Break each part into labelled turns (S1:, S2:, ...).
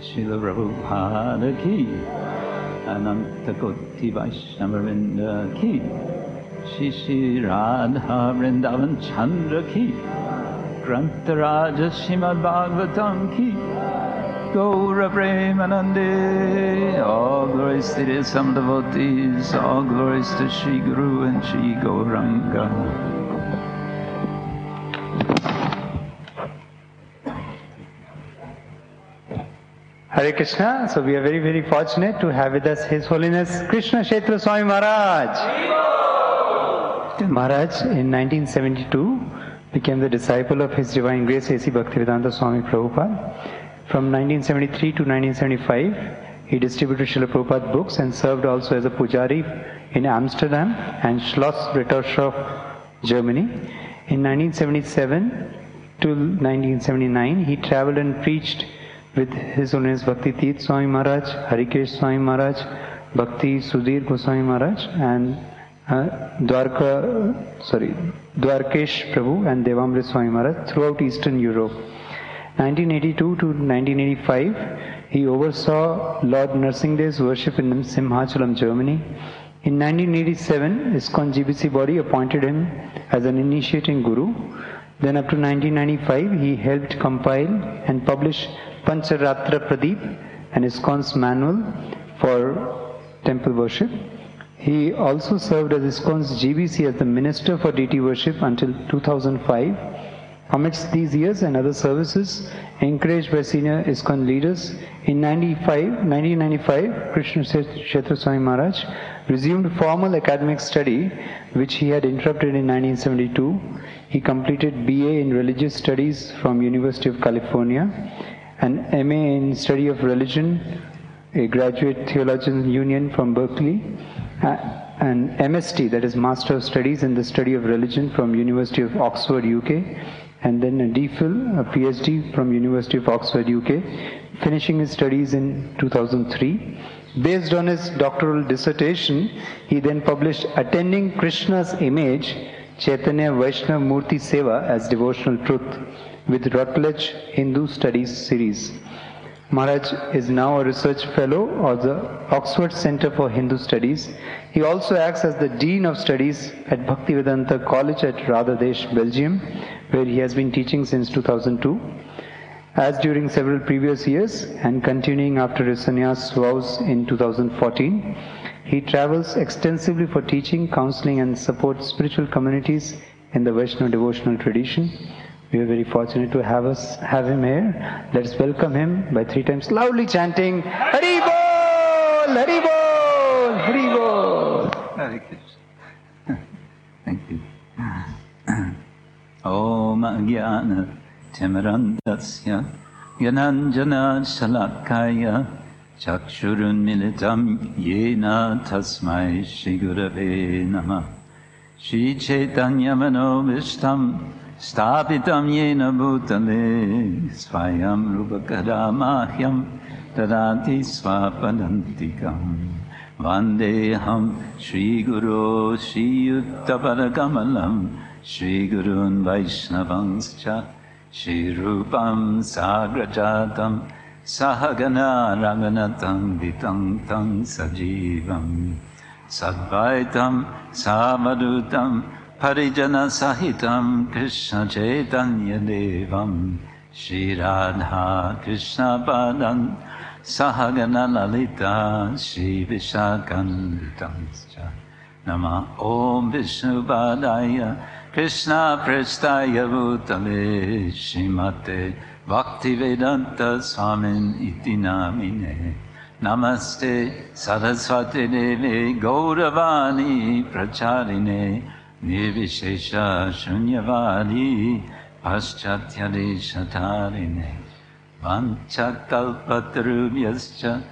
S1: Srila Prabhupada ki, Ananta Koti Vaishnavarinda ki, Shri Radha Vrindavan Chandra ki, Grantaraja Srimad Bhagavatam ki, Gaura Premanande, all glories to the devotees, all glories to Sri Guru and Sri Gauranga.
S2: Hare Krishna. So we are very, very fortunate to have with us His Holiness Krishna Kshetra Swami Maharaj. Maharaj in 1972 became the disciple of His Divine Grace A.C. Bhaktivedanta Swami Prabhupada. From 1973 to 1975, he distributed Srila Prabhupada books and served also as a pujari in Amsterdam and Schloss Rettershof, Germany. In 1977 to 1979, he traveled and preached with His Holiness Bhakti Tirth Swami Maharaj, Harikesh Swami Maharaj, Bhakti Sudhir Goswami Maharaj, and uh, Dwarka, sorry, Dwarkesh Prabhu and Devamrit Swami Maharaj throughout Eastern Europe. 1982 to 1985, he oversaw Lord Narsinghdev's worship in Simhachalam, Germany. In 1987, ISKCON GBC body appointed him as an initiating guru. Then up to 1995, he helped compile and publish Pancharatra Pradeep and ISKCON's manual for temple worship. He also served as ISKCON's GBC as the Minister for Deity Worship until 2005. Amidst these years and other services, encouraged by senior ISKCON leaders, in 95, 1995, Krishna Kshetra Swami Maharaj resumed formal academic study, which he had interrupted in 1972. He completed BA in Religious Studies from University of California, an MA in Study of Religion, a Graduate Theological Union from Berkeley, an MST, that is Master of Studies in the Study of Religion from University of Oxford, UK, and then a DPhil, a PhD from University of Oxford, UK, finishing his studies in 2003. Based on his doctoral dissertation, he then published Attending Krishna's Image, Chaitanya Vaishnav Murti Seva as Devotional Truth with Routledge Hindu Studies series. Maharaj is now a research fellow of the Oxford Center for Hindu Studies. He also acts as the Dean of Studies at Bhaktivedanta College at Radhadesh, Belgium, where he has been teaching since 2002. As during several previous years and continuing after his sannyas vows in 2014, he travels extensively for teaching, counseling, and supports spiritual communities in the Vaishnava devotional tradition. We are very fortunate to have us have him here. Let's welcome him by three times loudly chanting Hari Bol! Hari Bol! Hari Bol!
S1: Hare Krishna. Thank you. Om Jnana Timirandasya Gyananjana Shalakaya चक्षुरुन्मिलितं येन तस्मै श्रीगुरवे नमः। श्रीचैतन्यमनोमिष्टं स्थापितं येन भूतले स्वयं रूपकदा ददाति स्वापदन्तिकम् वन्देऽहं श्रीगुरो श्रीयुक्तपदकमलं श्रीगुरून् वैष्णवंश्च श्रीरूपं साग्रजातम् सहगना रङ्गनतं वितं तं सजीवं सद्वैतं सामरुतं परिजनसहितं कृष्णचैतन्यदेवं श्रीराधा कृष्णपादं सहगनललिता श्रीविशाखण्डितं च नमः। ॐ विष्णुपादाय कृष्णापृष्ठाय भूतले श्रीमते Bhaktivedanta Swamin iti namine Namaste Saraswati Devi Gauravani Pracharine Nirvishesha Shunyavadi Paschathyade Shatarine Vanchakalpatarubhyascha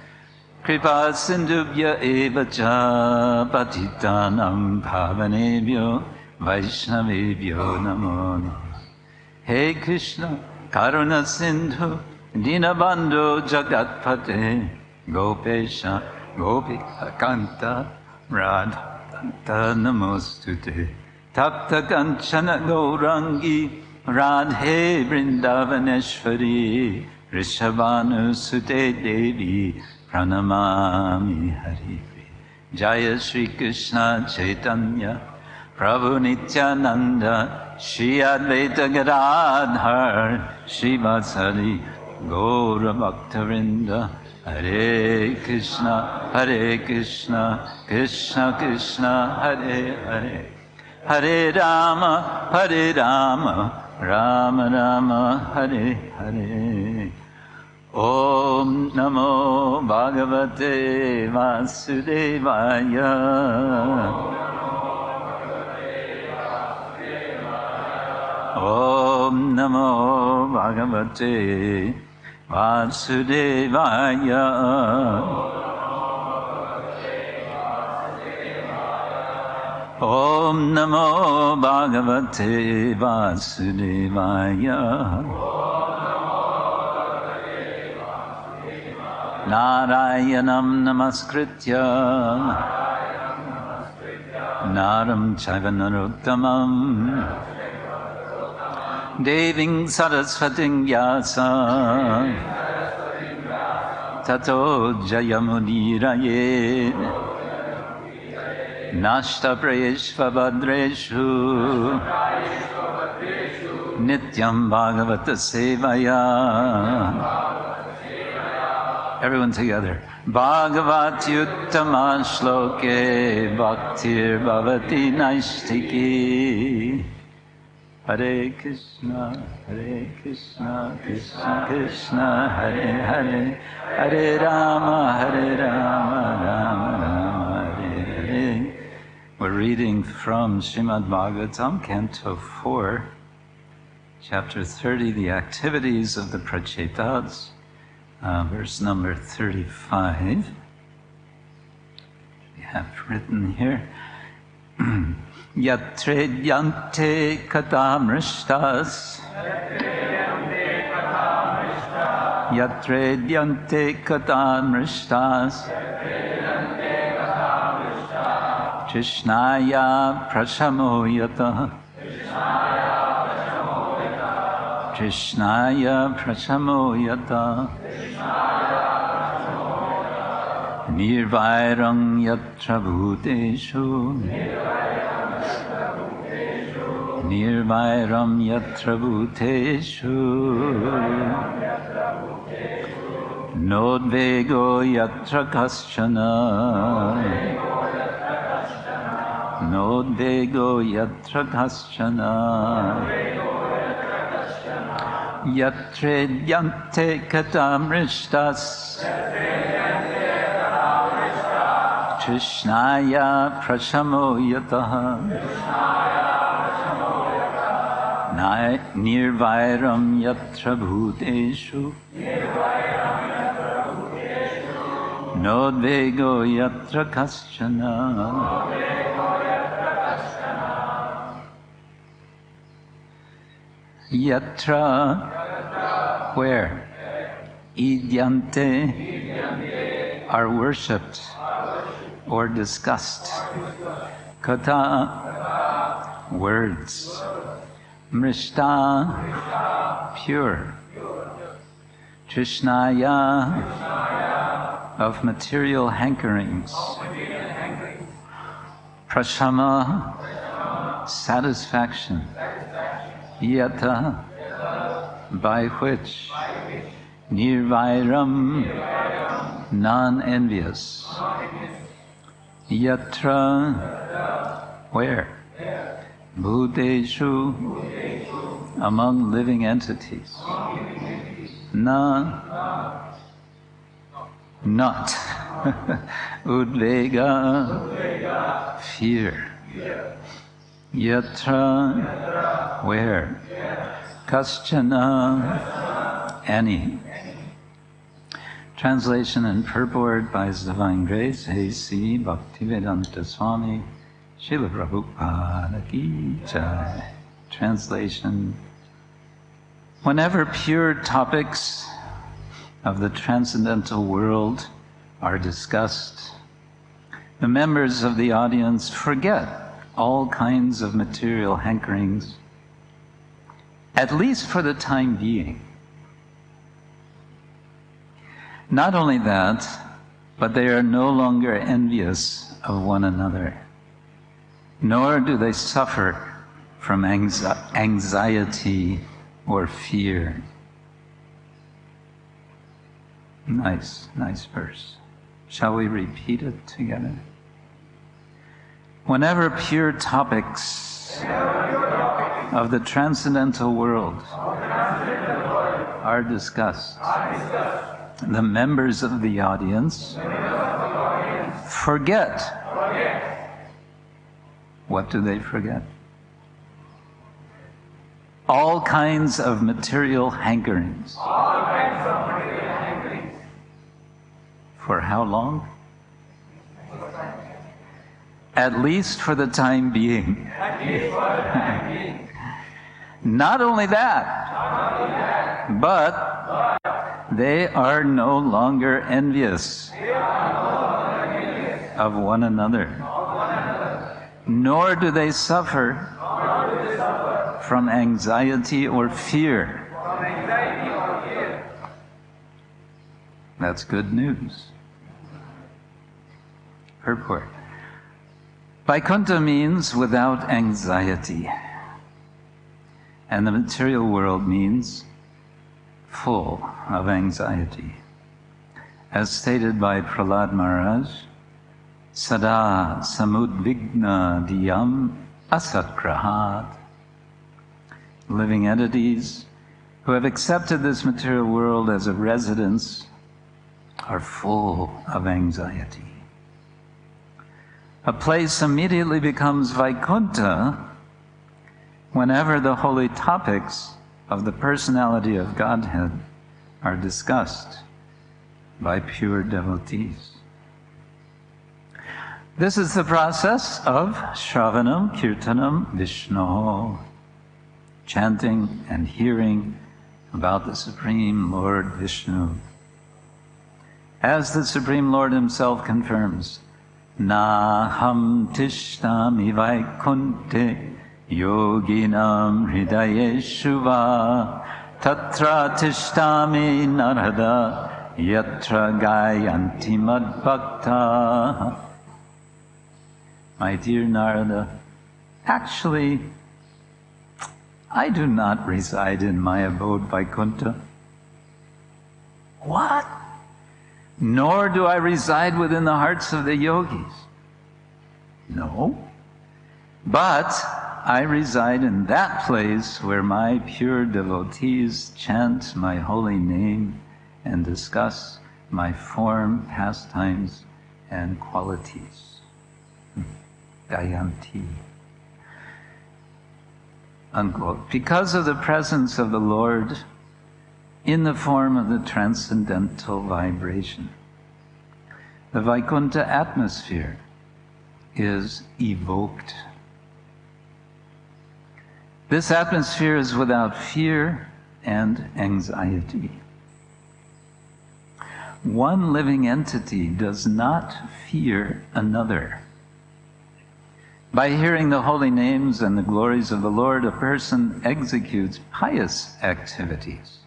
S1: Kripa Sindhubhya Eva Cha Patitanam Bhavanebhyo Vaishnavebhyo Namo Hey Krishna करुण सिंधु दीनबंधु जगतपते गोपेश गोपिकांत राधाकांत नमोस्तुते तप्त कंचन गौरांगी राधे वृंदावनेश्वरी ऋषभानुसुते देवी प्रणमामि हरि जय श्री कृष्ण चैतन्य प्रभु Nityanand Shri Advaita Gadadhar Shri Vatsari Gaura Bhaktarinda Hare Krishna Hare Krishna Krishna Krishna Hare Hare. Hare Rama Hare Rama Rama Rama Hare Hare. Om Namo Bhagavate Vasudevaya Om Namo Bhagavate Vasudevaya Om Namo Bhagavate Vasudevaya Narayanam Namaskritya Naram Chaivanaruttamam Deving देवीं सरस्वतीं व्यास ततो जयमुदीरये नाष्टप्रयेष्वभद्रेषु नित्यं भागवतसेवया everyone together. Bhagavat Yuttama Shloke Bhaktir Bhavati Naishtiki. Hare Krishna, Hare Krishna, Krishna Krishna, Hare Hare, Hare Rama, Hare Rama, Rama Rama, Hare Hare. We're reading from Srimad Bhagavatam, Canto 4, Chapter 30, the activities of the Prachetas, uh, verse number 35. We have written here. Yatredyante katamrishtas Yatredyante katamrishtas Krishnaya prashamoyata Krishnaya prashamoyata Nirvairang yatra bhuteshu Nirvairam yatra bhuteshu Nodvego yatra kaschana Nodvego yatra kaschana Yatre yante katamrishtas Krishnaya prashamo yataha Nirvairam yatra bhuteshu Nodvego yatra kaschana Yatra where Idyante are worshipped or discussed. Kata words. Mrishta pure. Trishnaya of material hankerings. Prashama satisfaction. Yata by which Nirvairam non-envious. Yatra where? Bhuteshu among living entities. Na not. Udvega fear. Yatra where? Kaschana any. Translation and purport by His Divine Grace, A.C. Bhaktivedanta Swami, Srila Prabhupada. Translation Whenever pure topics of the transcendental world are discussed, the members of the audience forget all kinds of material hankerings, at least for the time being. Not only that, but they are no longer envious of one another, nor do they suffer from anxiety or fear. Nice, nice verse. Shall we repeat it together? Whenever pure topics of the transcendental world are discussed, the members of the audience forget. What do they forget? All kinds of material hankerings. For how long? At least for the time being. Not only that, but they are no longer envious of one another, nor do they suffer from anxiety or fear. That's good news. Purport. Vaikuntha means without anxiety. And the material world means full of anxiety. As stated by Prahlad Maharaj, Sada samudvigna diyam asatgrahat. Living entities who have accepted this material world as a residence are full of anxiety. A place immediately becomes Vaikuntha whenever the holy topics of the personality of Godhead are discussed by pure devotees. This is the process of Shravanam, Kirtanam, Vishnu, chanting and hearing about the Supreme Lord Vishnu. As the Supreme Lord Himself confirms, Naham tishtami vaikunte yoginam hridayeshuva tatra tishtami narada yatra gayanti madbhakta. My dear Narada, actually, I do not reside in my abode Vaikuntha. What? Nor do I reside within the hearts of the yogis. No. But I reside in that place where my pure devotees chant my holy name and discuss my form, pastimes, and qualities. Hmm. Gayanti. Unquote. Because of the presence of the Lord in the form of the transcendental vibration, the Vaikuntha atmosphere is evoked this atmosphere is without fear and anxiety. One living entity does not fear another. By hearing the holy names and the glories of the Lord, a person executes pious activities.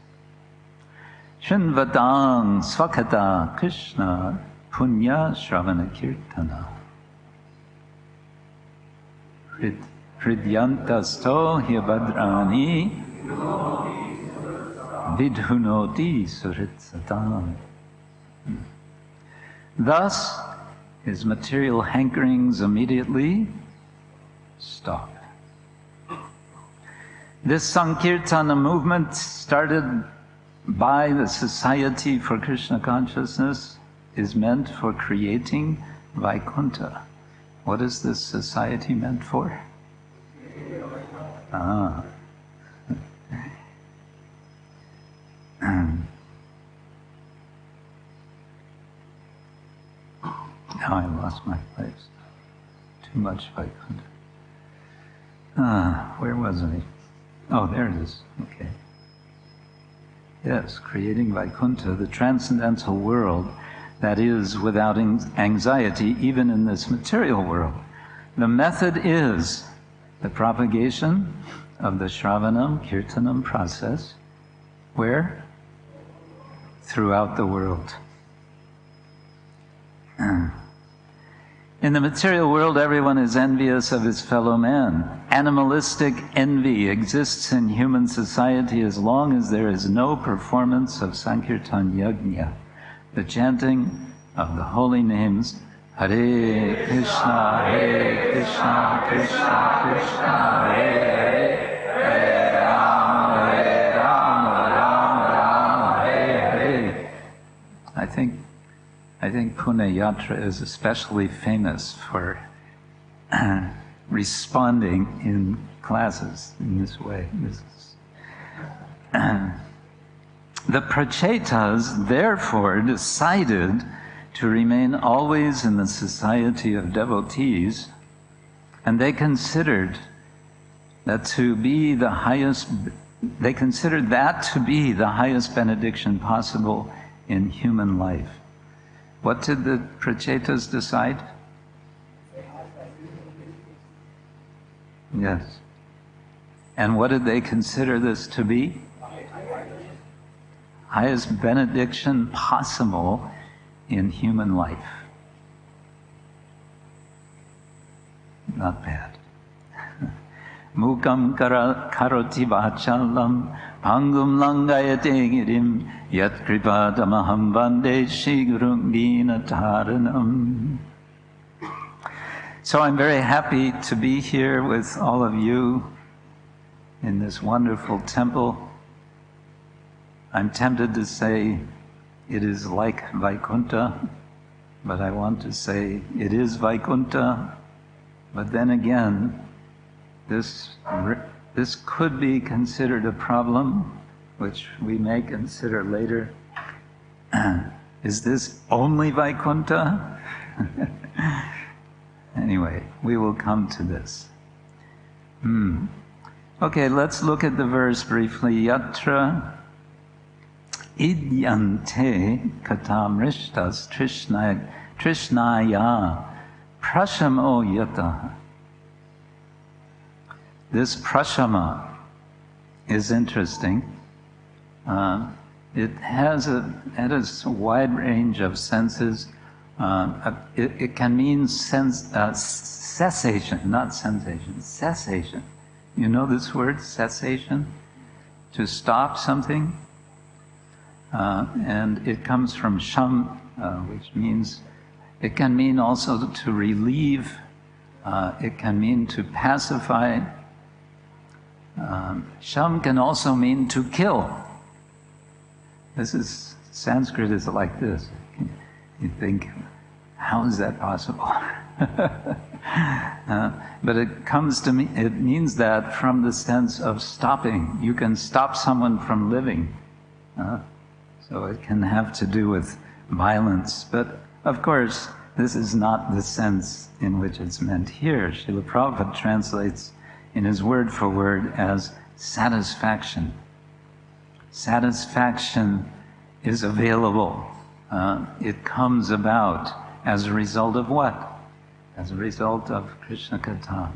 S1: Shinvadang Swakata Krishna Punya Shravana Kirtana. Hridyantasto Hyabadrani Vidhunoti Suritsatam. Hmm. Thus, his material hankerings immediately stop. This Sankirtana movement started by the Society for Krishna Consciousness is meant for creating Vaikuntha. What is this society meant for? Ah. now I lost my place. Too much Vaikuntha. Ah, where was I? Oh, there it is. Okay. Yes, creating Vaikuntha, the transcendental world that is without anxiety, even in this material world. The method is the propagation of the Shravanam Kirtanam process, where? Throughout the world. In the material world, everyone is envious of his fellow man. Animalistic envy exists in human society as long as there is no performance of Sankirtan Yajna, the chanting of the holy names Hare Krishna, Hare Krishna, Krishna Krishna, Hare Hare, Hare Rama, Hare Rama, Rama Rama, Hare Hare. I think I think Pune Yatra is especially famous for responding in classes in this way. This is, the Prachetas therefore decided to remain always in the society of devotees, and they considered that to be the highest, they considered that to be the highest benediction possible in human life. What did the Prachetas decide? Yes. And what did they consider this to be? Highest benediction possible in human life. Not bad. Mukam karoti vachalam yat vande shigurum. So I'm very happy to be here with all of you in this wonderful temple. I'm tempted to say it is like Vaikunta, but I want to say it is Vaikunta. But then again, this, this could be considered a problem, which we may consider later. is this only Vaikunta? anyway, we will come to this. Hmm. Okay, let's look at the verse briefly. Yatra idyante katamrishtas trishnaya prashamo yata. This prashama is interesting. Uh, it has a, it has a wide range of senses. Uh, it, it, can mean sense, uh, cessation, not sensation, cessation. You know this word, cessation? To stop something. Uh, and it comes from sham, uh, which means it can mean also to relieve, uh, it can mean to pacify. Um, sham can also mean to kill. This is, Sanskrit is like this. You think, how is that possible? uh, but it comes to me, it means that from the sense of stopping. You can stop someone from living. Uh, so it can have to do with violence. But of course, this is not the sense in which it's meant here. Srila Prabhupada translates in his word for word as satisfaction. Satisfaction is available. Uh, it comes about as a result of what? As a result of Krishna Katha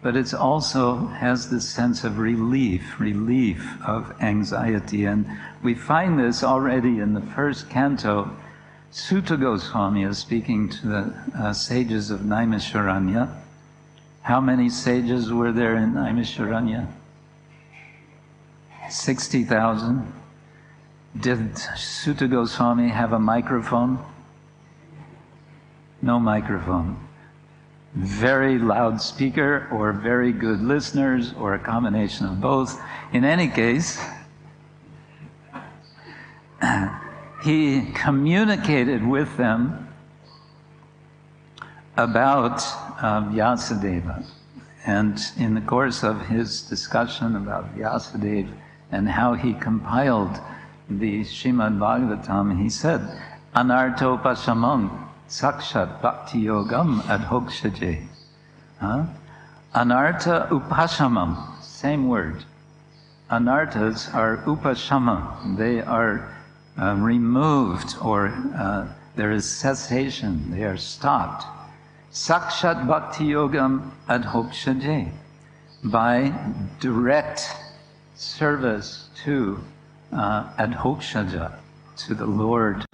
S1: but it also has this sense of relief, relief of anxiety. And we find this already in the first canto. Suta Goswami is speaking to the uh, sages of Naimisharanya. How many sages were there in Naimisharanya? 60,000. Did Suta Goswami have a microphone? No microphone very loud speaker or very good listeners or a combination of both. In any case, he communicated with them about um, Vyasadeva. And in the course of his discussion about Vyasadeva and how he compiled the Shrimad Bhagavatam, he said, Anarto Pashamam sakshat bhakti yogam adhokshaje. Huh? Anartha upashamam, same word. Anarthas are upashama, they are uh, removed or uh, there is cessation, they are stopped. Sakshat bhakti yogam adhokshaje, by direct service to uh, adhokshaja, to the Lord,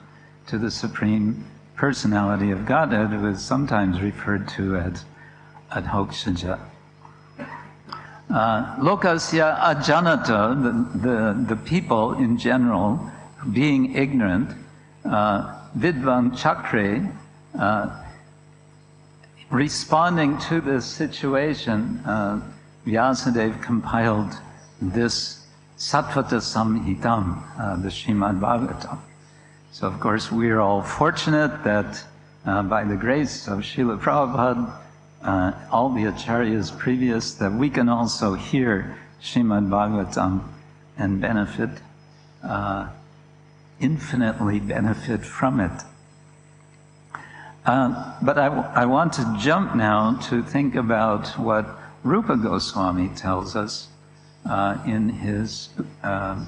S1: to the Supreme personality of Godhead who is sometimes referred to as Adhokshaja. Uh, lokasya ajanata, the, the, the people in general, being ignorant, uh, vidvan chakre, uh, responding to this situation, uh, Vyasadeva compiled this Sattvata Samhitam, uh, the Srimad Bhagavatam. So, of course, we're all fortunate that uh, by the grace of Srila Prabhupada, uh, all the acharyas previous, that we can also hear Srimad Bhagavatam and benefit, uh, infinitely benefit from it. Uh, but I, I want to jump now to think about what Rupa Goswami tells us uh, in his uh,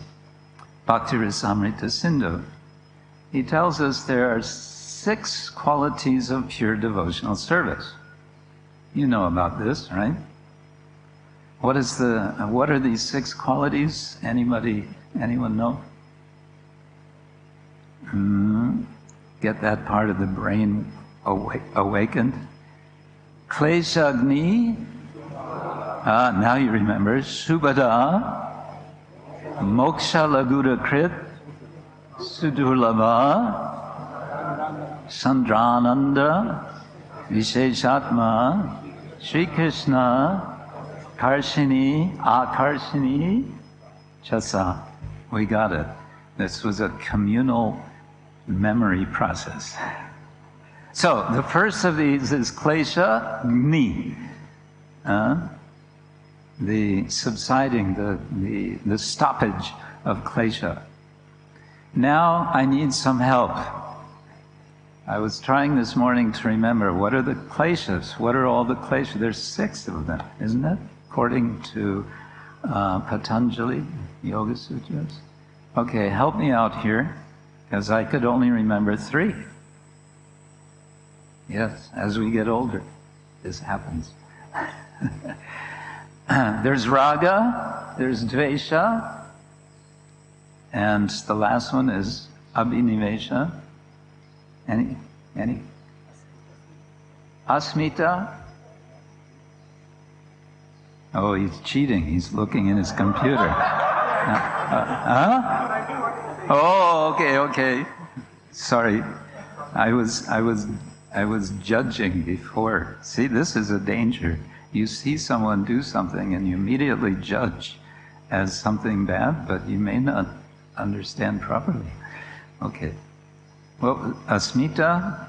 S1: Bhakti Rasamrita Sindhu. He tells us there are six qualities of pure devotional service. You know about this, right? What is the what are these six qualities? Anybody anyone know? Mm, get that part of the brain awakened. Kleshagni, ah, now you remember. Subhada, Moksha Lagura Krit, Sudurlava, Sandrananda, Visheshatma, Sri Krishna, Karshini, Akarshini, Chasa. We got it. This was a communal memory process. So the first of these is klesha, me. Uh, the subsiding, the, the, the stoppage of klesha. Now I need some help. I was trying this morning to remember what are the kleshas? What are all the kleshas? There's six of them, isn't it? According to uh, Patanjali Yoga Sutras. Okay, help me out here, because I could only remember three. Yes, as we get older, this happens. there's raga, there's dvesha, and the last one is abhinivesha. Any? Any? Asmita? Oh, he's cheating. He's looking in his computer. Uh, uh, huh? Oh, okay, okay. Sorry. I was, I was I was judging before. See, this is a danger. You see someone do something and you immediately judge as something bad, but you may not understand properly. Okay. Well, asmita,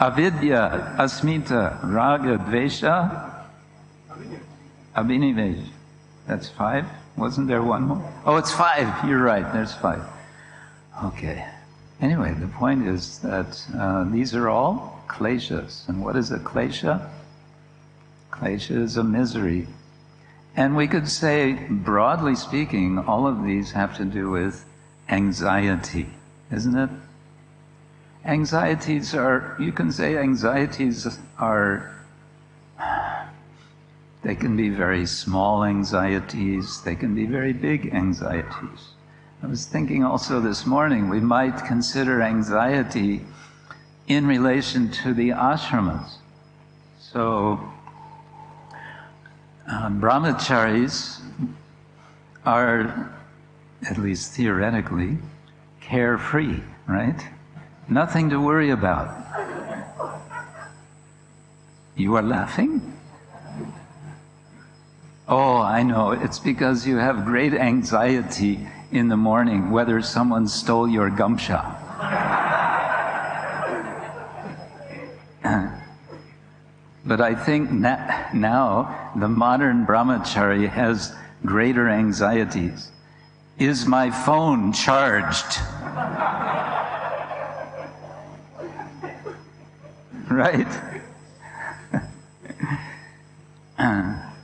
S1: avidya, asmita, raga, dvesha, abhinivesh. That's five. Wasn't there one more? Oh, it's five. You're right. There's five. Okay. Anyway, the point is that uh, these are all kleshas. And what is a klesha? Klesha is a misery. And we could say, broadly speaking, all of these have to do with anxiety, isn't it? Anxieties are, you can say anxieties are, they can be very small anxieties, they can be very big anxieties. I was thinking also this morning, we might consider anxiety in relation to the ashramas. So, uh, brahmacharis are, at least theoretically, carefree, right? Nothing to worry about. You are laughing? Oh, I know. It's because you have great anxiety in the morning whether someone stole your gamcha. but I think now the modern brahmachari has greater anxieties. Is my phone charged? right?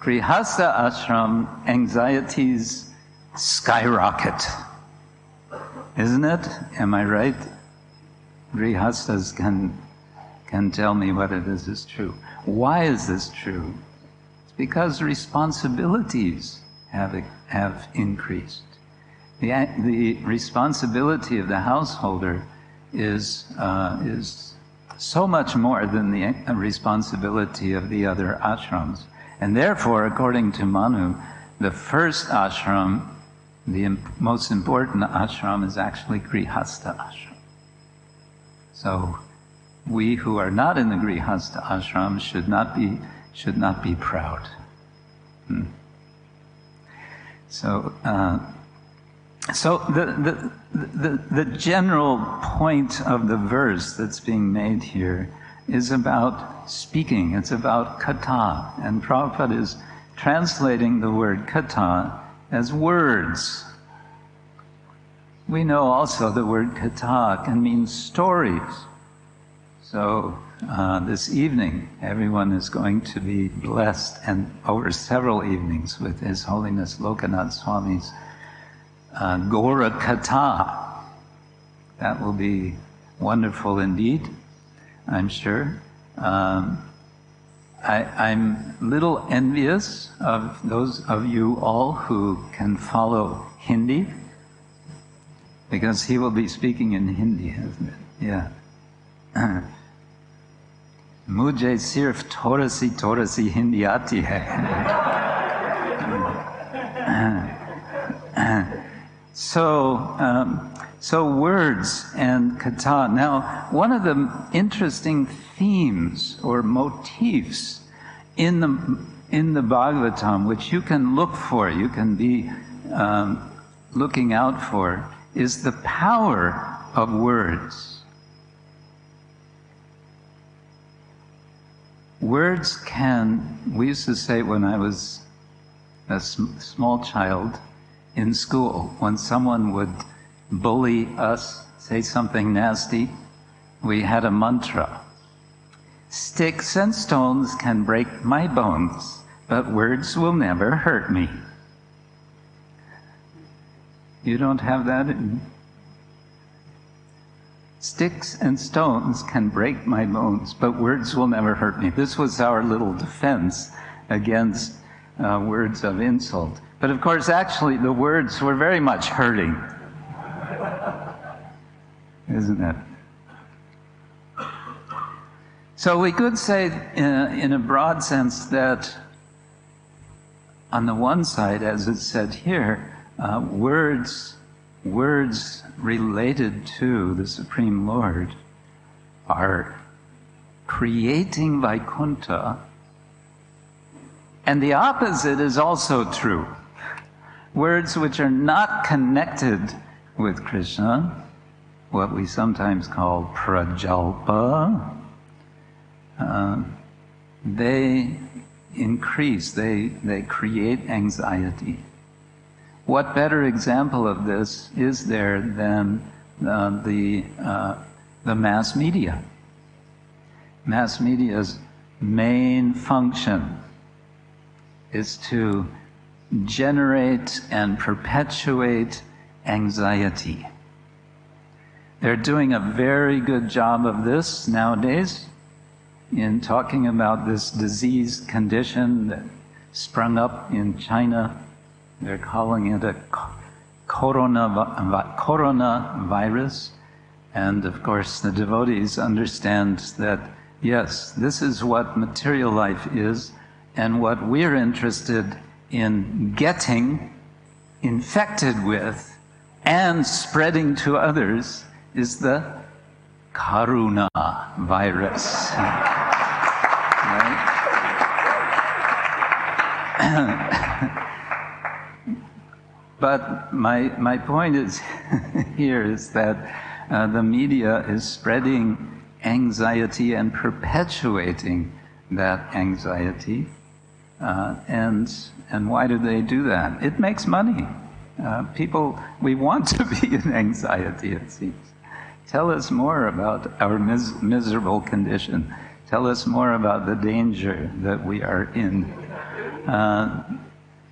S1: Grihastha ashram, anxieties skyrocket. Isn't it? Am I right? Grihastas can, can tell me whether this is true. Why is this true? It's because responsibilities have, have increased. The, the responsibility of the householder is, uh, is so much more than the responsibility of the other ashrams. And therefore, according to Manu, the first ashram, the most important ashram, is actually Grihastha ashram. So, we who are not in the Grihastha ashram should not be, should not be proud. Hmm. So, uh, so the, the, the, the general point of the verse that's being made here is about speaking. It's about kata. And Prabhupada is translating the word kata as words. We know also the word kata can mean stories. So uh, this evening, everyone is going to be blessed, and over several evenings, with His Holiness Lokanath Swami's uh, Gora Kata. That will be wonderful indeed, I'm sure. Um, I, am a little envious of those of you all who can follow Hindi, because he will be speaking in Hindi, isn't it? Yeah. Mujhe sirf torasi torasi Hindi aati hai. so, um, so words and kata. Now one of the interesting themes or motifs in the in the bhagavatam which you can look for you can be um, looking out for is the power of words. Words can, we used to say when I was a sm- small child in school, when someone would bully us, say something nasty, we had a mantra. Sticks and stones can break my bones, but words will never hurt me. You don't have that in Sticks and stones can break my bones, but words will never hurt me. This was our little defense against uh, words of insult. But of course, actually, the words were very much hurting. Isn't it? So we could say, in a, in a broad sense, that on the one side, as it's said here, uh, words words related to the Supreme Lord are creating Vaikuntha, and the opposite is also true. Words which are not connected with Krishna, what we sometimes call prajalpa, uh, they increase, they, they create anxiety. What better example of this is there than uh, the, uh, the mass media? Mass media's main function is to generate and perpetuate anxiety. They're doing a very good job of this nowadays in talking about this disease condition that sprung up in China they're calling it a corona, corona virus. And of course, the devotees understand that, yes, this is what material life is, and what we're interested in getting infected with and spreading to others is the karuna virus. But my, my point is here is that uh, the media is spreading anxiety and perpetuating that anxiety. Uh, and, and why do they do that? It makes money. Uh, people, we want to be in anxiety, it seems. Tell us more about our mis- miserable condition. Tell us more about the danger that we are in. Uh,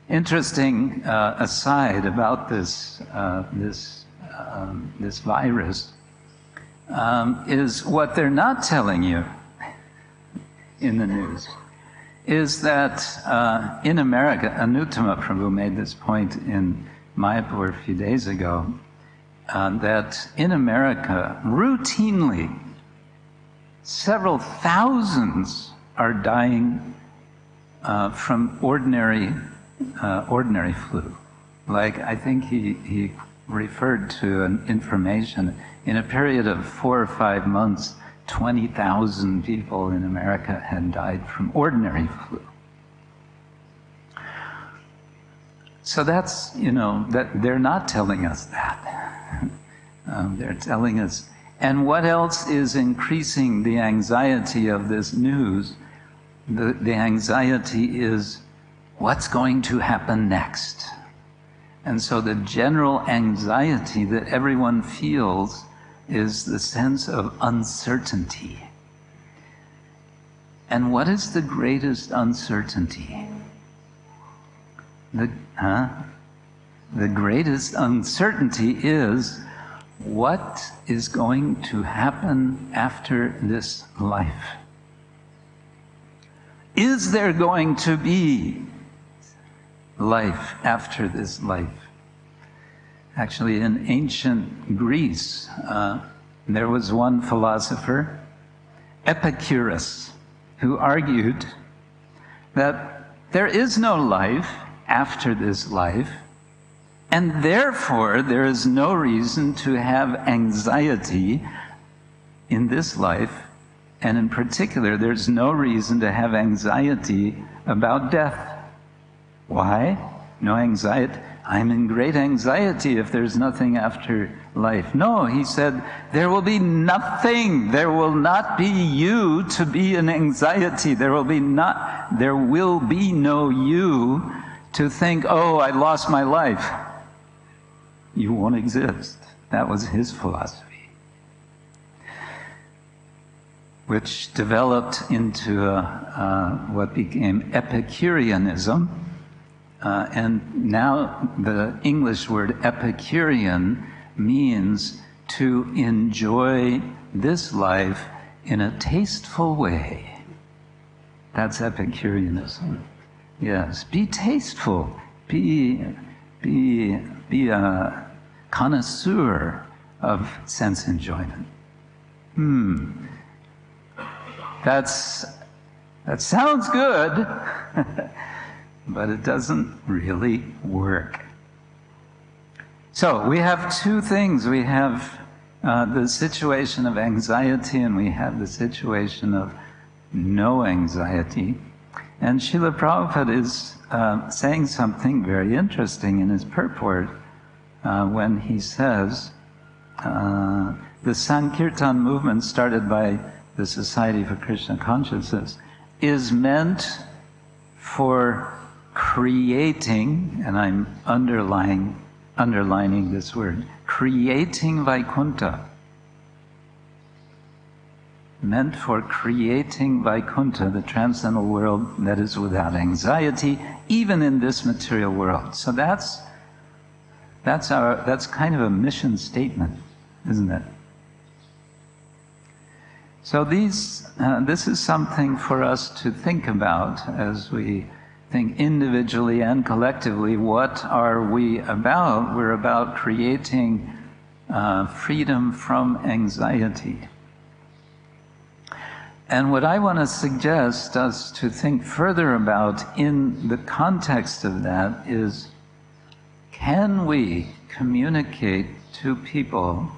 S1: interesting uh, aside about this, uh, this, um, this virus um, is what they're not telling you in the news is that uh, in America, Anuttama Prabhu made this point in Mayapur a few days ago. Uh, that in America, routinely, several thousands are dying uh, from ordinary, uh, ordinary flu. Like, I think he, he referred to an information in a period of four or five months, 20,000 people in America had died from ordinary flu. So that's, you know, that they're not telling us that. um, they're telling us. And what else is increasing the anxiety of this news? The, the anxiety is what's going to happen next? And so the general anxiety that everyone feels is the sense of uncertainty. And what is the greatest uncertainty? The, huh? the greatest uncertainty is what is going to happen after this life? Is there going to be life after this life? Actually, in ancient Greece, uh, there was one philosopher, Epicurus, who argued that there is no life after this life, and therefore there is no reason to have anxiety in this life, and in particular, there's no reason to have anxiety about death. Why? No anxiety. I'm in great anxiety if there's nothing after life. No, he said, there will be nothing. There will not be you to be in anxiety. There will be not, there will be no you to think, oh, I lost my life. You won't exist. That was his philosophy, which developed into uh, uh, what became Epicureanism. Uh, and now the English word Epicurean means to enjoy this life in a tasteful way. That's Epicureanism. Yes, be tasteful. Be, be, be a connoisseur of sense enjoyment. Hmm. That's, that sounds good, but it doesn't really work. So we have two things. We have uh, the situation of anxiety and we have the situation of no anxiety. And Srila Prabhupada is uh, saying something very interesting in his purport uh, when he says uh, the Sankirtan movement started by the Society for Krishna Consciousness is meant for creating, and I'm underlining, underlining this word, creating Vaikuntha meant for creating Vaikuntha, the transcendental world that is without anxiety, even in this material world. So that's that's our that's kind of a mission statement, isn't it? So these uh, this is something for us to think about as we think individually and collectively. What are we about? We're about creating uh, freedom from anxiety. And what I want to suggest us to think further about in the context of that is can we communicate to people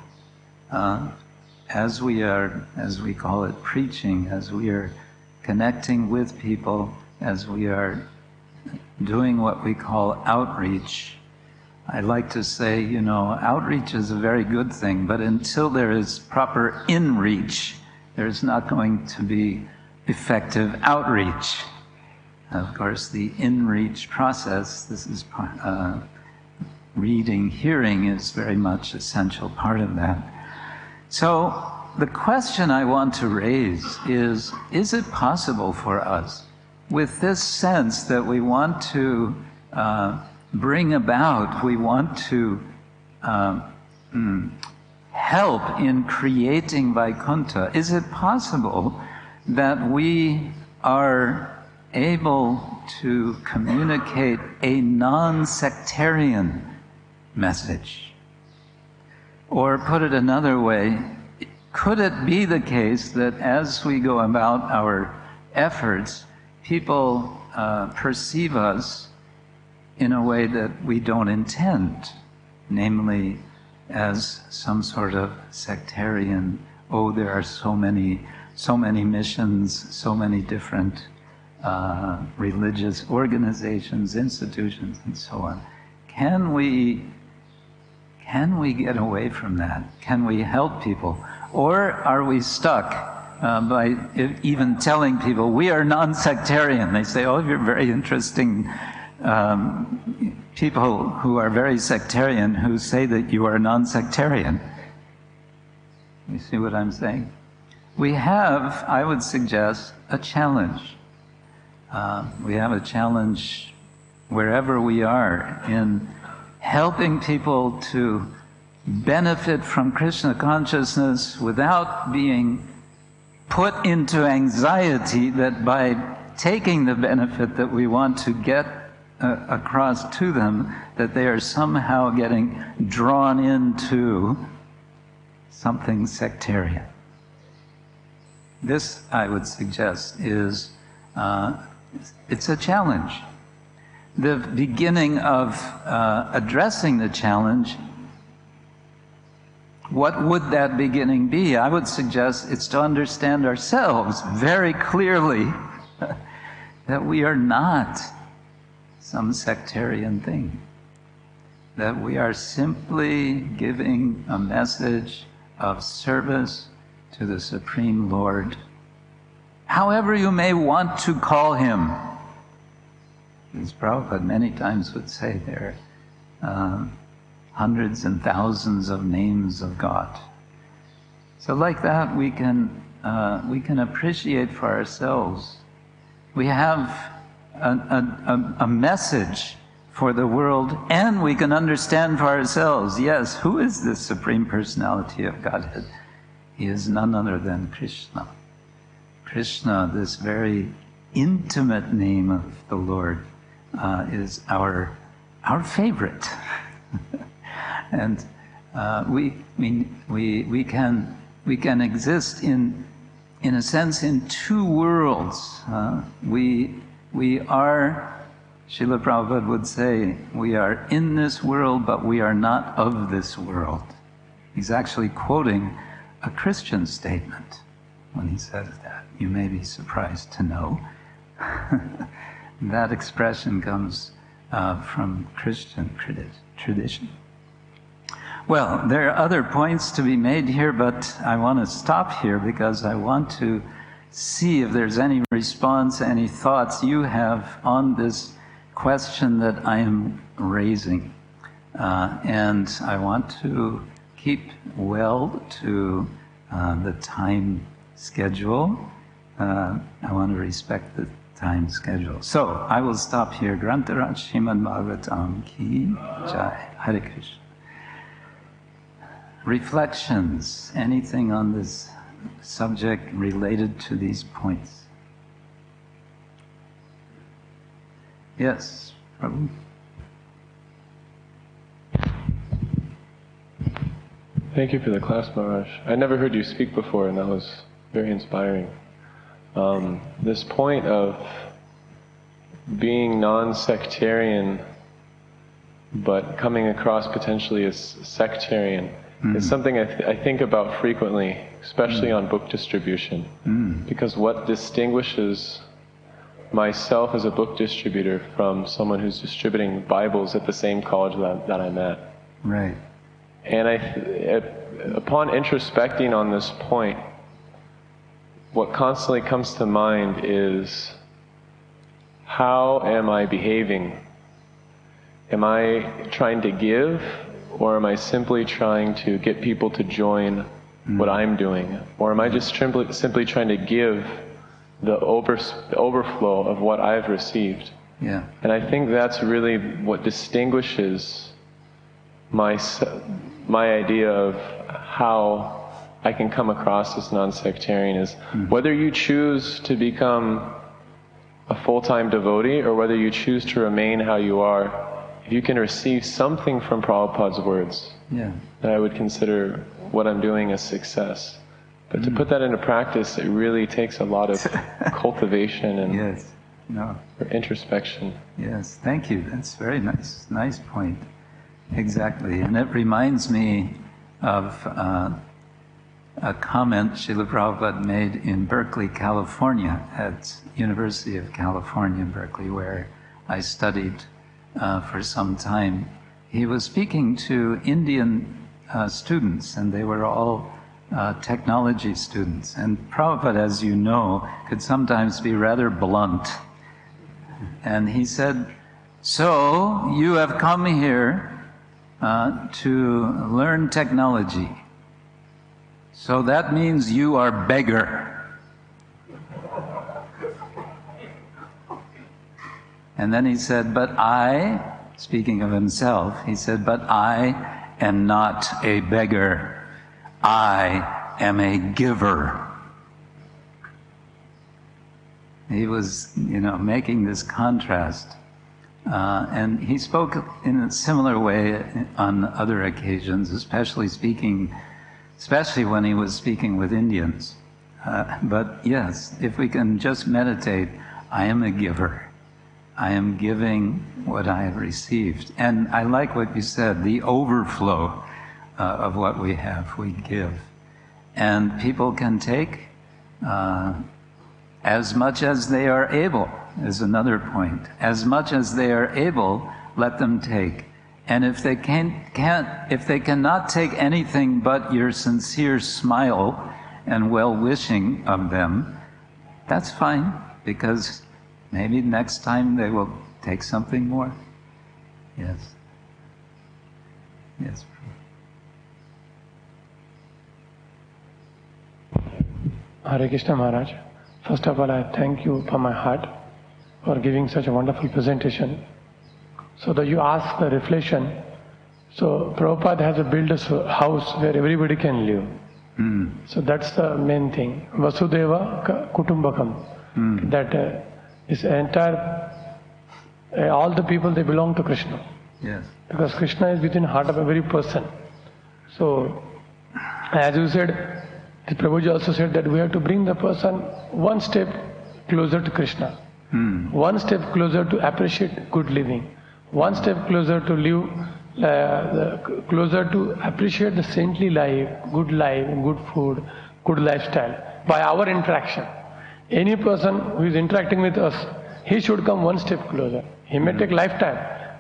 S1: uh, as we are, as we call it, preaching, as we are connecting with people, as we are doing what we call outreach? I like to say, you know, outreach is a very good thing, but until there is proper inreach, there's not going to be effective outreach. Of course, the in-reach process, this is uh, reading, hearing is very much essential part of that. So the question I want to raise is, is it possible for us, with this sense that we want to uh, bring about, we want to uh, mm, help in creating Vaikuntha? Is it possible that we are able to communicate a non sectarian message? Or put it another way, could it be the case that as we go about our efforts, people uh, perceive us in a way that we don't intend, namely as some sort of sectarian, oh, there are so many, so many missions, so many different uh, religious organizations, institutions, and so on. Can we, can we get away from that? Can we help people? Or are we stuck uh, by even telling people we are non sectarian? They say, oh, you're very interesting. Um, people who are very sectarian who say that you are non sectarian. You see what I'm saying? We have, I would suggest, a challenge. Uh, we have a challenge wherever we are in helping people to benefit from Krishna consciousness without being put into anxiety that by taking the benefit that we want to get uh, across to them, that they are somehow getting drawn into something sectarian. This, I would suggest, is uh, it's a challenge. The beginning of uh, addressing the challenge what would that beginning be? I would suggest it's to understand ourselves very clearly that we are not some sectarian thing. That we are simply giving a message of service to the Supreme Lord, however you may want to call him. As Prabhupada many times would say there, um, hundreds and thousands of names of God. So, like that, we can, uh, we can appreciate for ourselves. We have a, a, a, message for the world, and we can understand for ourselves yes, who is this Supreme Personality of Godhead? He is none other than Krishna. Krishna, this very intimate name of the Lord, uh, is our, our favorite. and uh, we, we, we, can, we can exist in, in a sense in two worlds. Uh, we, we are, Srila Prabhupada would say, we are in this world, but we are not of this world. He's actually quoting a Christian statement when he says that. You may be surprised to know. that expression comes uh, from Christian tradition. Well, there are other points to be made here, but I want to stop here because I want to see if there's any response, any thoughts you have on this question that I am raising. Uh, and I want to keep well to uh, the time schedule. Uh, I want to respect the time schedule. So I will stop here. Granthraj Srimad Bhagavatam Ki Jai. Hare Krishna reflections, anything on this subject related to these points? Yes, Prabhu.
S3: Thank you for the class, Maharaj. I never heard you speak before, and that was very inspiring. Um, this point of being non sectarian, but coming across potentially as sectarian mm. is something I, th- I, think about frequently, especially mm. on book distribution. Mm. Because what distinguishes myself as a book distributor from someone who's distributing Bibles at the same college that, that I'm at.
S1: Right.
S3: And I, upon introspecting on this point, what constantly comes to mind is how am I behaving? Am I trying to give or am I simply trying to get people to join mm. what I'm doing? Or am I just simply, simply trying to give the, over, the overflow of what I've received?
S1: Yeah.
S3: And I think that's really what distinguishes my, my idea of how I can come across as non sectarian is mm. whether you choose to become a full time devotee or whether you choose to remain how you are if you can receive something from Prabhupada's words,
S1: Yeah.
S3: then I would consider what I'm doing a success. But to put that into practice, it really takes a lot of cultivation and
S1: Yes. No.
S3: introspection.
S1: Yes. Thank you. That's very nice. Nice point. Exactly. And it reminds me of uh, a comment Srila Prabhupada made in Berkeley, California, at University of California, Berkeley, where I studied uh, for some time. He was speaking to Indian uh, students, and they were all uh, technology students. And Prabhupada, as you know, could sometimes be rather blunt. And he said, So you have come here uh, to learn technology. So that means you are beggar. And then he said, But I, speaking of himself, he said, But I am not a beggar. I am a giver. He was, you know, making this contrast. Uh, and he spoke in a similar way on other occasions, especially speaking, especially when he was speaking with Indians. Uh, but yes, if we can just meditate, I am a giver. I am giving what I have received. And I like what you said, the overflow uh, of what we have, we give. And people can take uh, as much as they are able, is another point. As much as they are able, let them take. And if they can't, can't if they cannot take anything but your sincere smile and well wishing of them, that's fine, because maybe next time they will take something more. Yes. Yes.
S4: Hare Krishna Maharaj. First of all, I thank you from my heart for giving such a wonderful presentation. So that you ask the reflection. So Prabhupada has a built a house where everybody can live. So that's the main thing. Vasudhaiva Ka- Kutumbakam. That uh, this entire, uh, all the people they belong to Krishna.
S1: Yes.
S4: Because Krishna is within heart of every person. So, as you said, the Prabhuji also said that we have to bring the person one step closer to Krishna, one step closer to appreciate good living, one step closer to live, uh, the, closer to appreciate the saintly life, good life, good food, good lifestyle by our interaction. Any person who is interacting with us, he should come one step closer. He may take lifetime,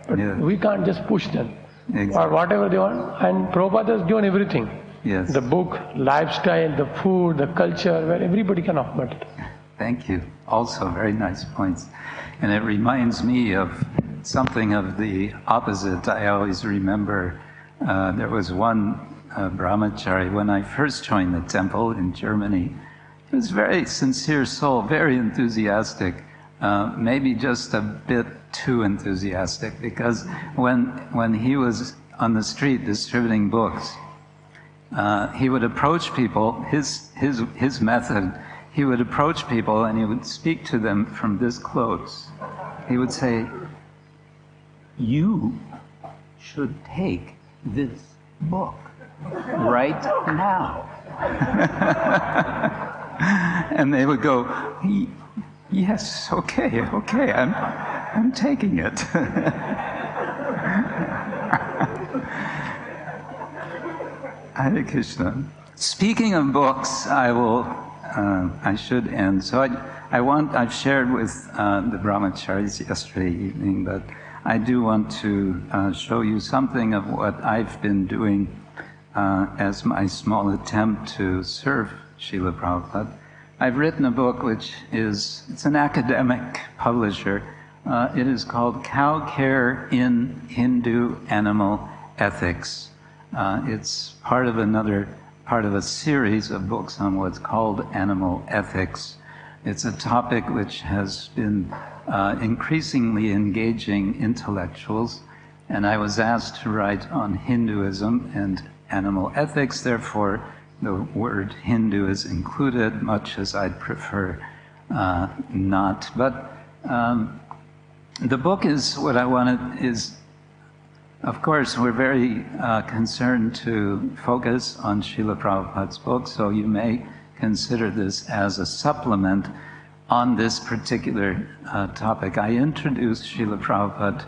S4: but
S1: Yeah.
S4: we can't just push them
S1: Exactly.
S4: or whatever they want. And Prabhupada has given everything.
S1: Yes.
S4: The book, lifestyle, the food, the culture, where everybody can offer it.
S1: Thank you. Also, very nice points. And it reminds me of something of the opposite. I always remember uh, there was one uh, brahmachari when I first joined the temple in Germany. He was a very sincere soul, very enthusiastic, uh, maybe just a bit too enthusiastic because when, when he was on the street distributing books, uh, he would approach people, his, his, his method, he would approach people and he would speak to them from this close. He would say, You should take this book right now. and they would go, Yes, okay, okay, I'm, I'm taking it. Hare Krishna. Speaking of books, I will, uh, I should end. So I, I want, I've shared with uh, the brahmacharis yesterday evening, but I do want to uh, show you something of what I've been doing uh, as my small attempt to serve Srila Prabhupada. I've written a book which is, it's an academic publisher. Uh, it is called Cow Care in Hindu Animal Ethics. Uh, it's part of another, part of a series of books on what's called animal ethics. It's a topic which has been uh, increasingly engaging intellectuals, and I was asked to write on Hinduism and animal ethics, therefore, the word Hindu is included, much as I'd prefer uh, not. But um, the book is what I wanted is of course, we're very uh, concerned to focus on Srila Prabhupada's book, so you may consider this as a supplement on this particular uh, topic. I introduced Srila Prabhupada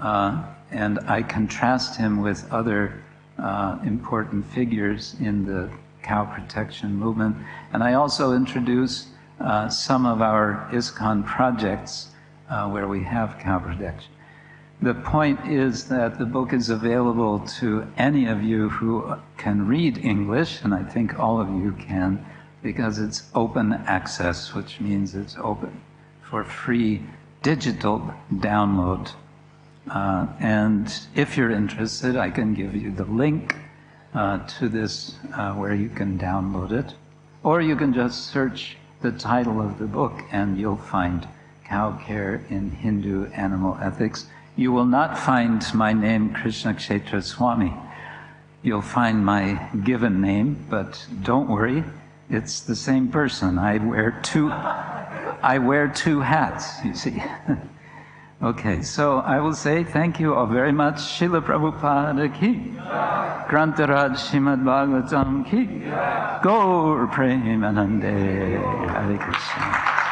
S1: uh, and I contrast him with other uh, important figures in the cow protection movement. And I also introduce uh, some of our ISKCON projects uh, where we have cow protection. The point is that the book is available to any of you who can read English, and I think all of you can, because it's open access, which means it's open for free digital download. Uh, and if you're interested, I can give you the link uh, to this uh, where you can download it. Or you can just search the title of the book and you'll find Cow Care in Hindu Animal Ethics. You will not find my name, Krishna Kshetra Swami. You'll find my given name, but don't worry, it's the same person. I wear two, I wear two hats, you see. okay, so I will say thank you all very much. Srila Prabhupada ki. Granthraj Shrimad Bhagavatam ki. Gaur Premanande. Hare Krishna.